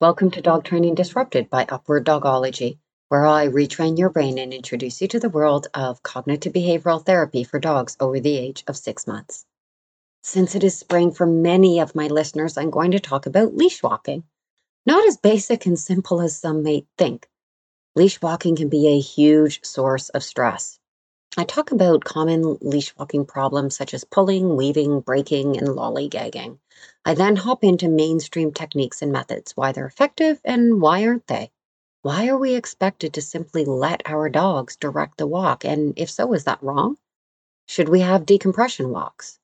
Welcome to Dog Training Disrupted by Upward Dogology, where I retrain your brain and introduce you to the world of cognitive behavioral therapy for dogs over the age of six months. Since it is spring for many of my listeners, I'm going to talk about leash walking. Not as basic and simple as some may think. Leash walking can be a huge source of stress. I talk about common leash walking problems such as pulling, weaving, breaking, and lollygagging. I then hop into mainstream techniques and methods, why they're effective and why aren't they? Why are we expected to simply let our dogs direct the walk? And if so, is that wrong? Should we have decompression walks?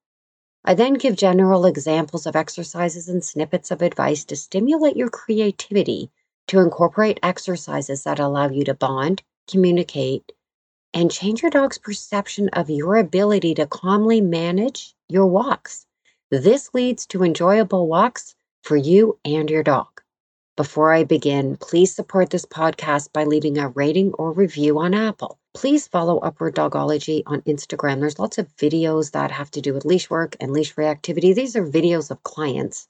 I then give general examples of exercises and snippets of advice to stimulate your creativity to incorporate exercises that allow you to bond, communicate, and change your dog's perception of your ability to calmly manage your walks. This leads to enjoyable walks for you and your dog. Before I begin, please support this podcast by leaving a rating or review on Apple. Please follow Upward Dogology on Instagram. There's lots of videos that have to do with leash work and leash reactivity. These are videos of clients.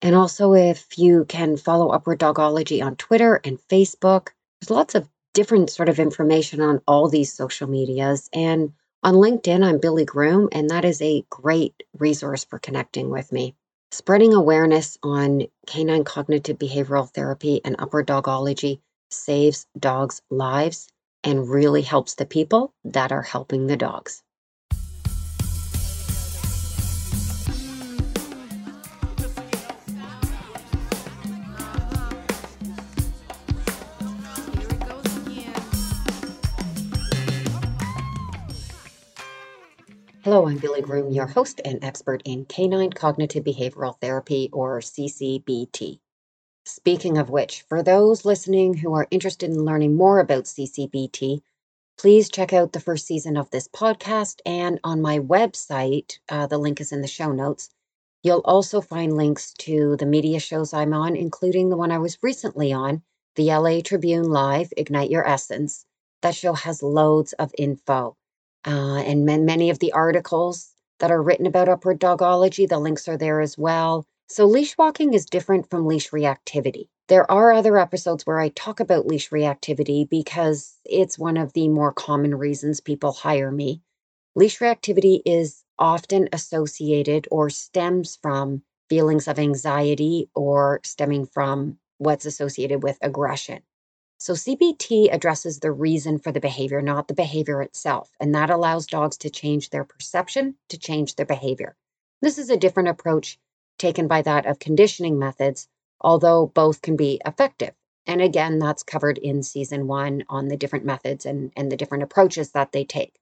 And also, if you can follow Upward Dogology on Twitter and Facebook, there's lots of different sort of information on all these social medias. And on LinkedIn, I'm Billy Groom, and that is a great resource for connecting with me. Spreading awareness on canine cognitive behavioral therapy and Upward Dogology saves dogs' lives and really helps the people that are helping the dogs. Hello, I'm Billy Groom, your host and expert in canine cognitive behavioral therapy or CCBT. Speaking of which, for those listening who are interested in learning more about CCBT, please check out the first season of this podcast and on my website. Uh, the link is in the show notes. You'll also find links to the media shows I'm on, including the one I was recently on, the LA Tribune Live Ignite Your Essence. That show has loads of info. Uh, and many of the articles that are written about upward dogology, the links are there as well. So, leash walking is different from leash reactivity. There are other episodes where I talk about leash reactivity because it's one of the more common reasons people hire me. Leash reactivity is often associated or stems from feelings of anxiety or stemming from what's associated with aggression. So, CBT addresses the reason for the behavior, not the behavior itself. And that allows dogs to change their perception, to change their behavior. This is a different approach taken by that of conditioning methods, although both can be effective. And again, that's covered in season one on the different methods and, and the different approaches that they take.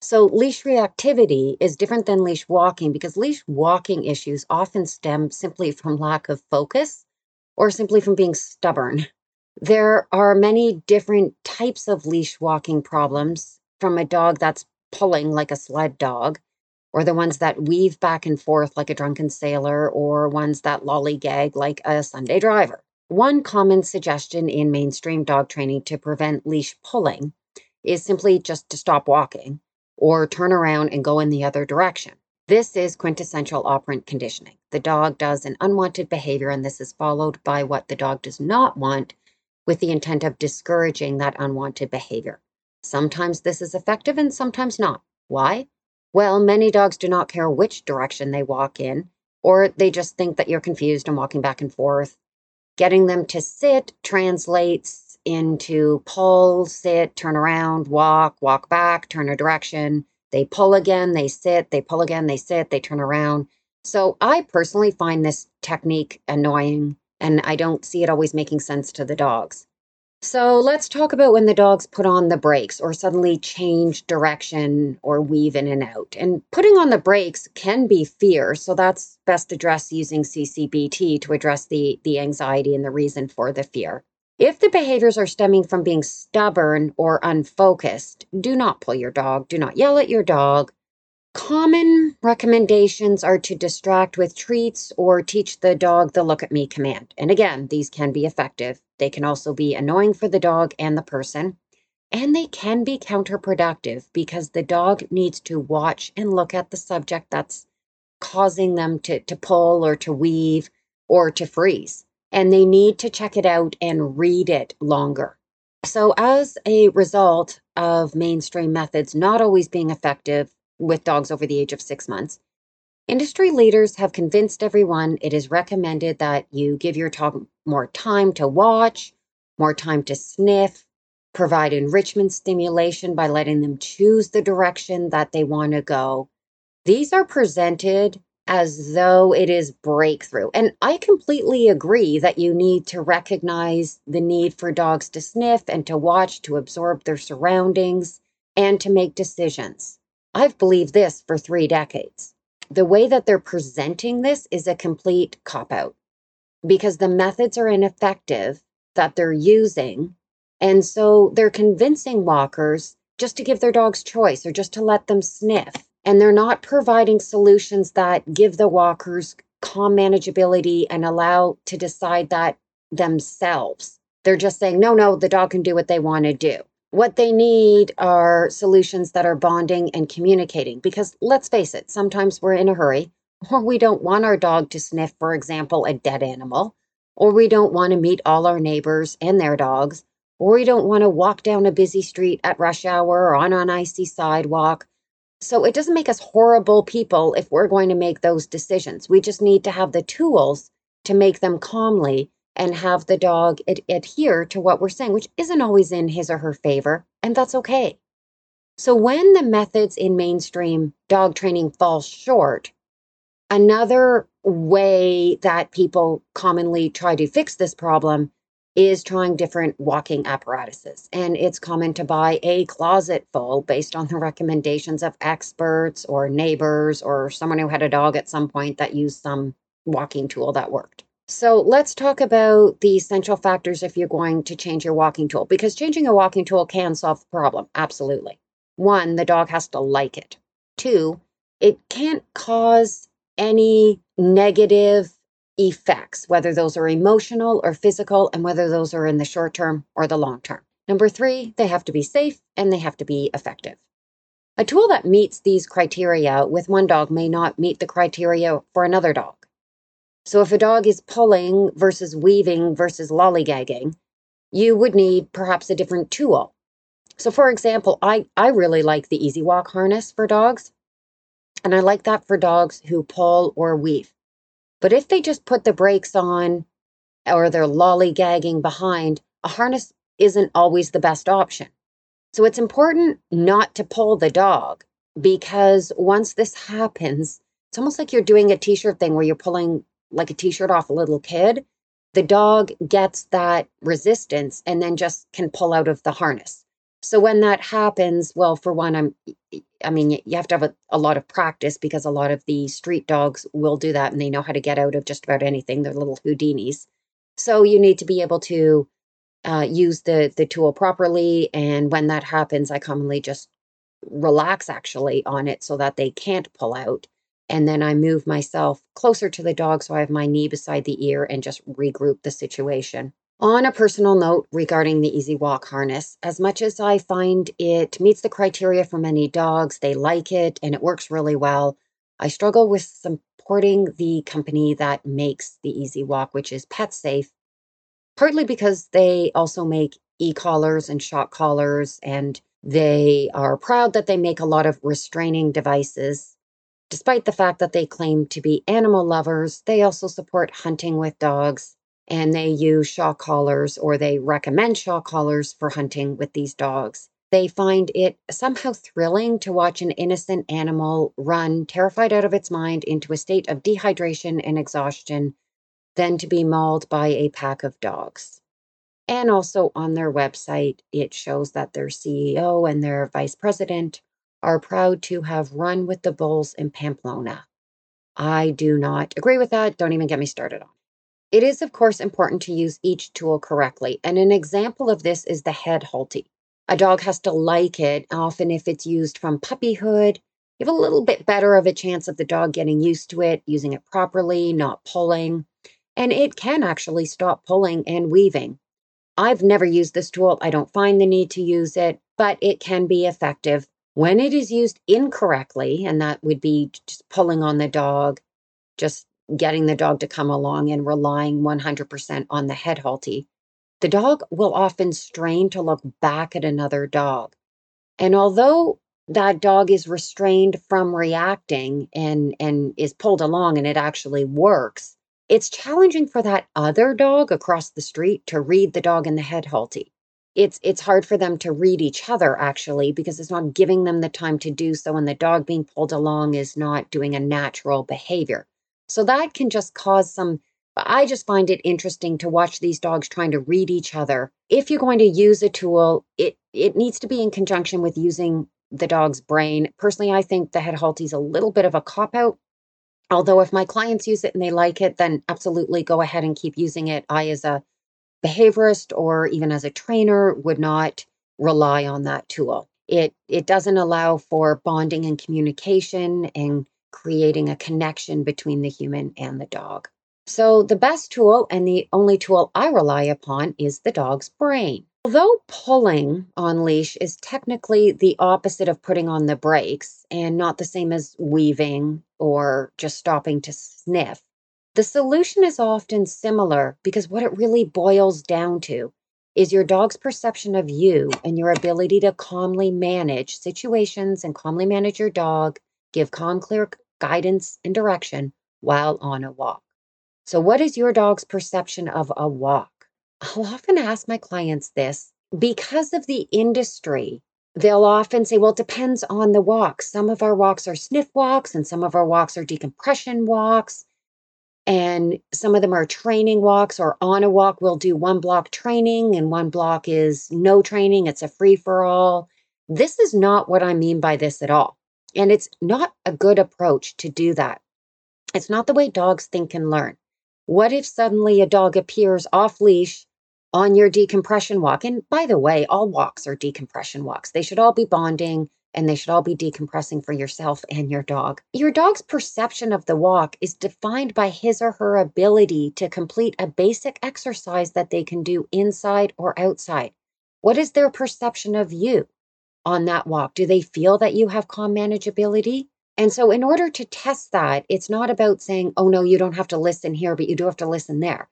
So, leash reactivity is different than leash walking because leash walking issues often stem simply from lack of focus or simply from being stubborn. There are many different types of leash walking problems from a dog that's pulling like a sled dog, or the ones that weave back and forth like a drunken sailor, or ones that lollygag like a Sunday driver. One common suggestion in mainstream dog training to prevent leash pulling is simply just to stop walking or turn around and go in the other direction. This is quintessential operant conditioning. The dog does an unwanted behavior, and this is followed by what the dog does not want with the intent of discouraging that unwanted behavior. Sometimes this is effective and sometimes not. Why? Well, many dogs do not care which direction they walk in, or they just think that you're confused and walking back and forth. Getting them to sit translates into pull, sit, turn around, walk, walk back, turn a direction. They pull again, they sit, they pull again, they sit, they turn around. So I personally find this technique annoying and I don't see it always making sense to the dogs. So let's talk about when the dogs put on the brakes or suddenly change direction or weave in and out. And putting on the brakes can be fear, so that's best addressed using CCBT to address the, the anxiety and the reason for the fear. If the behaviors are stemming from being stubborn or unfocused, do not pull your dog, do not yell at your dog, Common recommendations are to distract with treats or teach the dog the look at me command. And again, these can be effective. They can also be annoying for the dog and the person. And they can be counterproductive because the dog needs to watch and look at the subject that's causing them to, to pull or to weave or to freeze. and they need to check it out and read it longer. So, as a result of mainstream methods not always being effective with dogs over the age of six months, industry leaders have convinced everyone it is recommended that you give your dog more time to watch, more time to sniff, provide enrichment stimulation by letting them choose the direction that they want to go. These are presented as though it is breakthrough. And I completely agree that you need to recognize the need for dogs to sniff and to watch, to absorb their surroundings, and to make decisions. I've believed this for three decades. The way that they're presenting this is a complete cop out because the methods are ineffective that they're using. And so they're convincing walkers just to give their dogs choice or just to let them sniff and they're not providing solutions that give the walkers calm manageability and allow to decide that themselves. They're just saying, no, no, the dog can do what they want to do. What they need are solutions that are bonding and communicating. Because let's face it, sometimes we're in a hurry, or we don't want our dog to sniff, for example, a dead animal, or we don't want to meet all our neighbors and their dogs, or we don't want to walk down a busy street at rush hour or on an icy sidewalk so it doesn't make us horrible people if we're going to make those decisions. We just need to have the tools to make them calmly and have the dog ad- adhere to what we're saying, which isn't always in his or her favor, and that's okay. So when the methods in mainstream dog training fall short, another way that people commonly try to fix this problem is trying different walking apparatuses. And it's common to buy a closet full based on the recommendations of experts or neighbors or someone who had a dog at some point that used some walking tool that worked. So let's talk about the essential factors if you're going to change your walking tool, because changing a walking tool can solve the problem. Absolutely. One, the dog has to like it. Two, it can't cause any negative effects, whether those are emotional or physical, and whether those are in the short term or the long term. Number three, they have to be safe and they have to be effective. A tool that meets these criteria with one dog may not meet the criteria for another dog. So if a dog is pulling versus weaving versus lollygagging, you would need perhaps a different tool. So for example, I, I really like the Easy Walk harness for dogs. And I like that for dogs who pull or weave. But if they just put the brakes on or they're lollygagging behind, a harness isn't always the best option. So it's important not to pull the dog because once this happens, it's almost like you're doing a t shirt thing where you're pulling like a t shirt off a little kid. The dog gets that resistance and then just can pull out of the harness. So when that happens, well, for one, I'm, I mean, you have to have a, a lot of practice because a lot of the street dogs will do that and they know how to get out of just about anything. They're little Houdinis. So you need to be able to uh, use the the tool properly. And when that happens, I commonly just relax actually on it so that they can't pull out. And then I move myself closer to the dog so I have my knee beside the ear and just regroup the situation. On a personal note regarding the Easy Walk harness, as much as I find it meets the criteria for many dogs, they like it and it works really well, I struggle with supporting the company that makes the Easy Walk, which is PetSafe, partly because they also make e collars and shock collars, and they are proud that they make a lot of restraining devices. Despite the fact that they claim to be animal lovers, they also support hunting with dogs and they use shock collars or they recommend shock collars for hunting with these dogs. They find it somehow thrilling to watch an innocent animal run, terrified out of its mind, into a state of dehydration and exhaustion, then to be mauled by a pack of dogs. And also on their website, it shows that their CEO and their vice president are proud to have run with the bulls in Pamplona. I do not agree with that. Don't even get me started on. It is, of course, important to use each tool correctly, and an example of this is the head Halti. A dog has to like it. Often, if it's used from puppyhood, you have a little bit better of a chance of the dog getting used to it, using it properly, not pulling, and it can actually stop pulling and weaving. I've never used this tool. I don't find the need to use it, but it can be effective when it is used incorrectly, and that would be just pulling on the dog, just getting the dog to come along and relying 100% on the head Halti, the dog will often strain to look back at another dog. And although that dog is restrained from reacting and and is pulled along and it actually works, it's challenging for that other dog across the street to read the dog in the head Halti. It's it's hard for them to read each other actually because it's not giving them the time to do so and the dog being pulled along is not doing a natural behavior. So that can just cause some but I just find it interesting to watch these dogs trying to read each other. If you're going to use a tool, it it needs to be in conjunction with using the dog's brain. Personally, I think the head Halti is a little bit of a cop out. Although if my clients use it and they like it, then absolutely go ahead and keep using it. I as a behaviorist or even as a trainer would not rely on that tool. It it doesn't allow for bonding and communication and creating a connection between the human and the dog. So, the best tool and the only tool I rely upon is the dog's brain. Although pulling on leash is technically the opposite of putting on the brakes and not the same as weaving or just stopping to sniff, the solution is often similar because what it really boils down to is your dog's perception of you and your ability to calmly manage situations and calmly manage your dog, give calm, clear guidance and direction while on a walk. So, what is your dog's perception of a walk? I'll often ask my clients this because of the industry. They'll often say, well, it depends on the walk. Some of our walks are sniff walks, and some of our walks are decompression walks. And some of them are training walks or on a walk, we'll do one block training and one block is no training. It's a free for all. This is not what I mean by this at all. And it's not a good approach to do that. It's not the way dogs think and learn. What if suddenly a dog appears off leash on your decompression walk? And by the way, all walks are decompression walks. They should all be bonding and they should all be decompressing for yourself and your dog. Your dog's perception of the walk is defined by his or her ability to complete a basic exercise that they can do inside or outside. What is their perception of you on that walk? Do they feel that you have calm manageability? And so, in order to test that, it's not about saying, oh, no, you don't have to listen here, but you do have to listen there.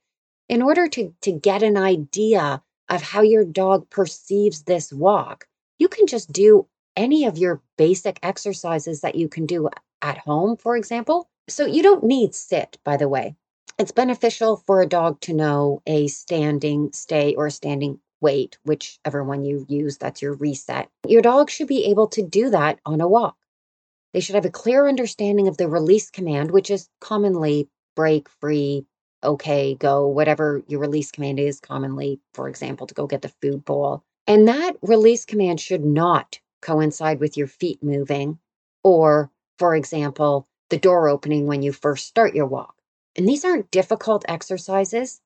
In order to, to get an idea of how your dog perceives this walk, you can just do any of your basic exercises that you can do at home, for example. So, you don't need sit, by the way. It's beneficial for a dog to know a standing stay or a standing wait, whichever one you use, that's your reset. Your dog should be able to do that on a walk. They should have a clear understanding of the release command, which is commonly break, free, okay, go, whatever your release command is, commonly, for example, to go get the food bowl. And that release command should not coincide with your feet moving or, for example, the door opening when you first start your walk. And these aren't difficult exercises,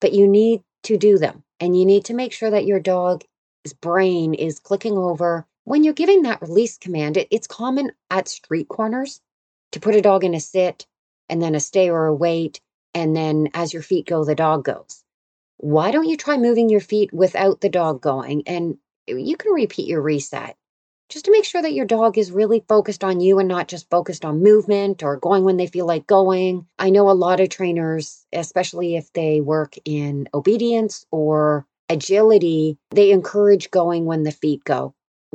but you need to do them. And you need to make sure that your dog's brain is clicking over when you're giving that release command, it, it's common at street corners to put a dog in a sit and then a stay or a wait. And then as your feet go, the dog goes. Why don't you try moving your feet without the dog going? And eh, you can repeat your reset just to make sure that your dog is really focused on you and not just focused on movement or going when they feel like going. I know a lot of trainers, especially if they work in obedience or agility, they encourage going when the feet go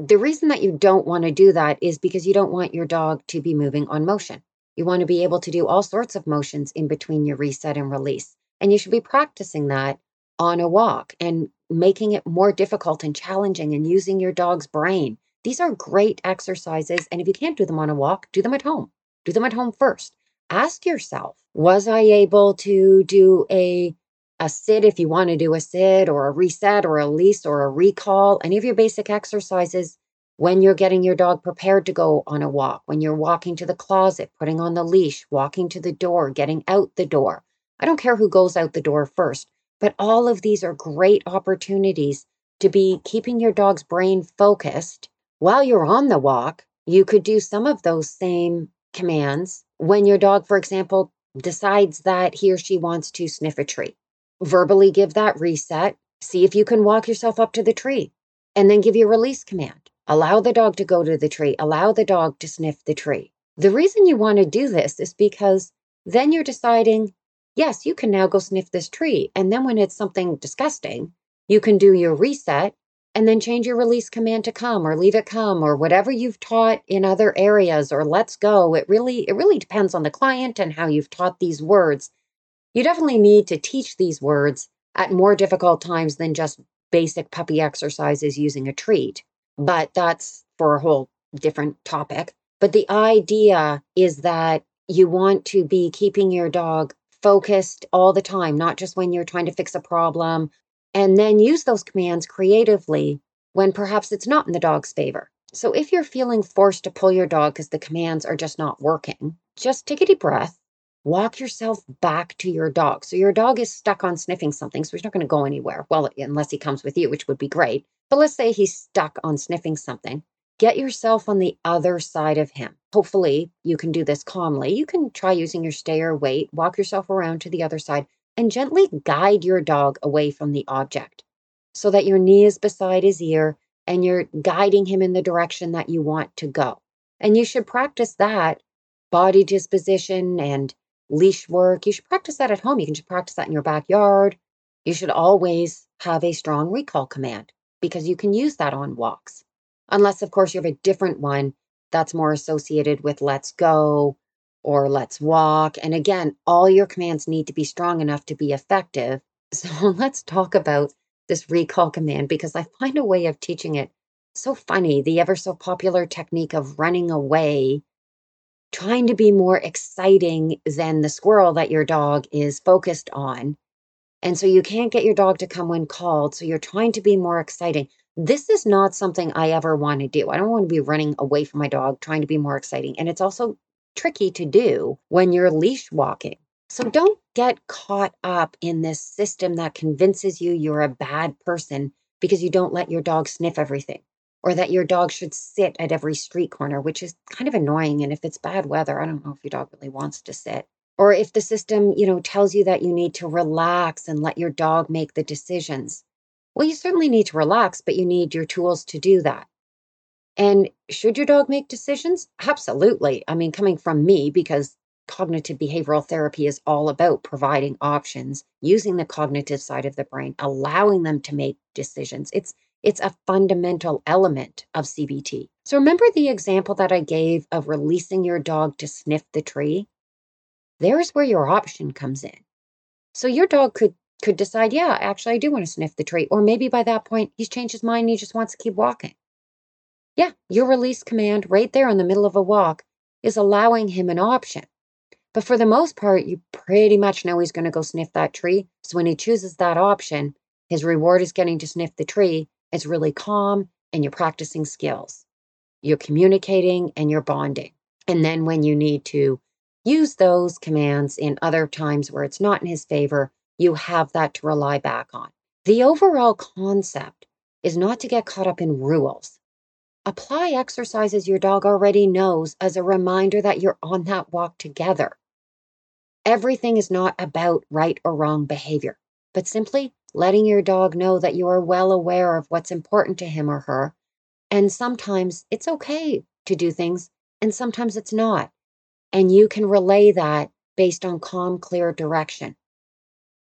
the reason that you don't want to do that is because you don't want your dog to be moving on motion. You want to be able to do all sorts of motions in between your reset and release. And you should be practicing that on a walk and making it more difficult and challenging and using your dog's brain. These are great exercises. And if you can't do them on a walk, do them at home. Do them at home first. Ask yourself, was I able to do a a sit if you want to do a sit or a reset or a lease or a recall, any of your basic exercises when you're getting your dog prepared to go on a walk, when you're walking to the closet, putting on the leash, walking to the door, getting out the door. I don't care who goes out the door first, but all of these are great opportunities to be keeping your dog's brain focused while you're on the walk. You could do some of those same commands when your dog, for example, decides that he or she wants to sniff a tree verbally give that reset, see if you can walk yourself up to the tree, and then give your release command. Allow the dog to go to the tree, allow the dog to sniff the tree. The reason you want to do this is because then you're deciding, yes, you can now go sniff this tree. And then when it's something disgusting, you can do your reset and then change your release command to come or leave it come or whatever you've taught in other areas or let's go. It really it really depends on the client and how you've taught these words. You definitely need to teach these words at more difficult times than just basic puppy exercises using a treat. But that's for a whole different topic. But the idea is that you want to be keeping your dog focused all the time, not just when you're trying to fix a problem, and then use those commands creatively when perhaps it's not in the dog's favor. So if you're feeling forced to pull your dog because the commands are just not working, just take a deep breath, walk yourself back to your dog. So your dog is stuck on sniffing something, so he's not going to go anywhere. Well, unless he comes with you, which would be great. But let's say he's stuck on sniffing something. Get yourself on the other side of him. Hopefully, you can do this calmly. You can try using your stay or wait, walk yourself around to the other side, and gently guide your dog away from the object so that your knee is beside his ear and you're guiding him in the direction that you want to go. And you should practice that body disposition and leash work. You should practice that at home. You can just practice that in your backyard. You should always have a strong recall command because you can use that on walks unless, of course, you have a different one that's more associated with let's go or let's walk. And again, all your commands need to be strong enough to be effective. So let's talk about this recall command because I find a way of teaching it so funny. The ever so popular technique of running away, trying to be more exciting than the squirrel that your dog is focused on. And so you can't get your dog to come when called. So you're trying to be more exciting this is not something I ever want to do. I don't want to be running away from my dog, trying to be more exciting. And it's also tricky to do when you're leash walking. So don't get caught up in this system that convinces you you're a bad person because you don't let your dog sniff everything or that your dog should sit at every street corner, which is kind of annoying. And if it's bad weather, I don't know if your dog really wants to sit. Or if the system, you know, tells you that you need to relax and let your dog make the decisions. Well, you certainly need to relax, but you need your tools to do that. And should your dog make decisions? Absolutely. I mean, coming from me, because cognitive behavioral therapy is all about providing options, using the cognitive side of the brain, allowing them to make decisions. It's it's a fundamental element of CBT. So remember the example that I gave of releasing your dog to sniff the tree? There's where your option comes in. So your dog could could decide, yeah, actually, I do want to sniff the tree. Or maybe by that point, he's changed his mind and he just wants to keep walking. Yeah, your release command right there in the middle of a walk is allowing him an option. But for the most part, you pretty much know he's going to go sniff that tree. So when he chooses that option, his reward is getting to sniff the tree. It's really calm and you're practicing skills. You're communicating and you're bonding. And then when you need to use those commands in other times where it's not in his favor, you have that to rely back on. The overall concept is not to get caught up in rules. Apply exercises your dog already knows as a reminder that you're on that walk together. Everything is not about right or wrong behavior, but simply letting your dog know that you are well aware of what's important to him or her. And sometimes it's okay to do things, and sometimes it's not. And you can relay that based on calm, clear direction.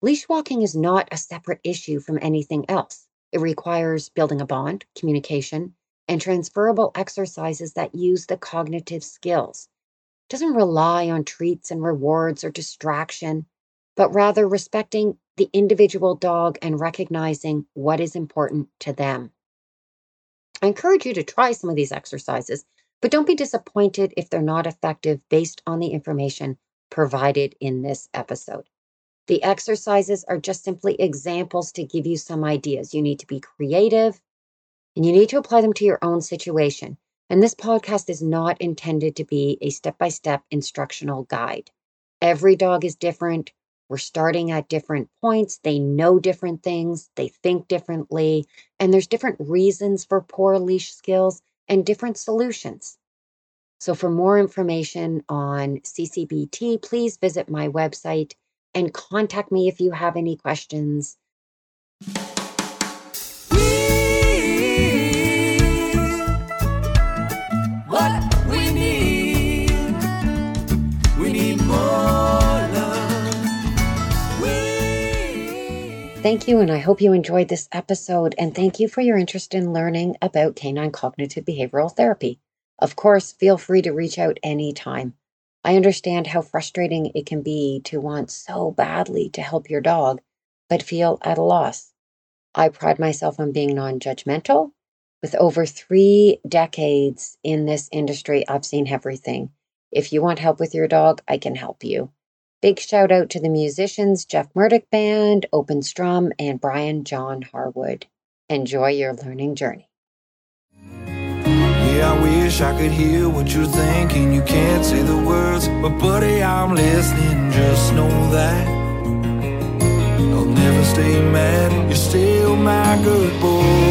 Leash walking is not a separate issue from anything else. It requires building a bond, communication, and transferable exercises that use the cognitive skills. It doesn't rely on treats and rewards or distraction, but rather respecting the individual dog and recognizing what is important to them. I encourage you to try some of these exercises, but don't be disappointed if they're not effective based on the information provided in this episode. The exercises are just simply examples to give you some ideas. You need to be creative and you need to apply them to your own situation. And this podcast is not intended to be a step by step instructional guide. Every dog is different. We're starting at different points. They know different things, they think differently, and there's different reasons for poor leash skills and different solutions. So, for more information on CCBT, please visit my website and contact me if you have any questions. Thank you, and I hope you enjoyed this episode. And thank you for your interest in learning about canine cognitive behavioral therapy. Of course, feel free to reach out anytime. I understand how frustrating it can be to want so badly to help your dog, but feel at a loss. I pride myself on being non judgmental. With over three decades in this industry, I've seen everything. If you want help with your dog, I can help you. Big shout out to the musicians Jeff Murdoch Band, Open Strum, and Brian John Harwood. Enjoy your learning journey. Yeah, I wish I could hear what you're thinking. You can't say the words, but buddy, I'm listening. Just know that I'll never stay mad. You're still my good boy.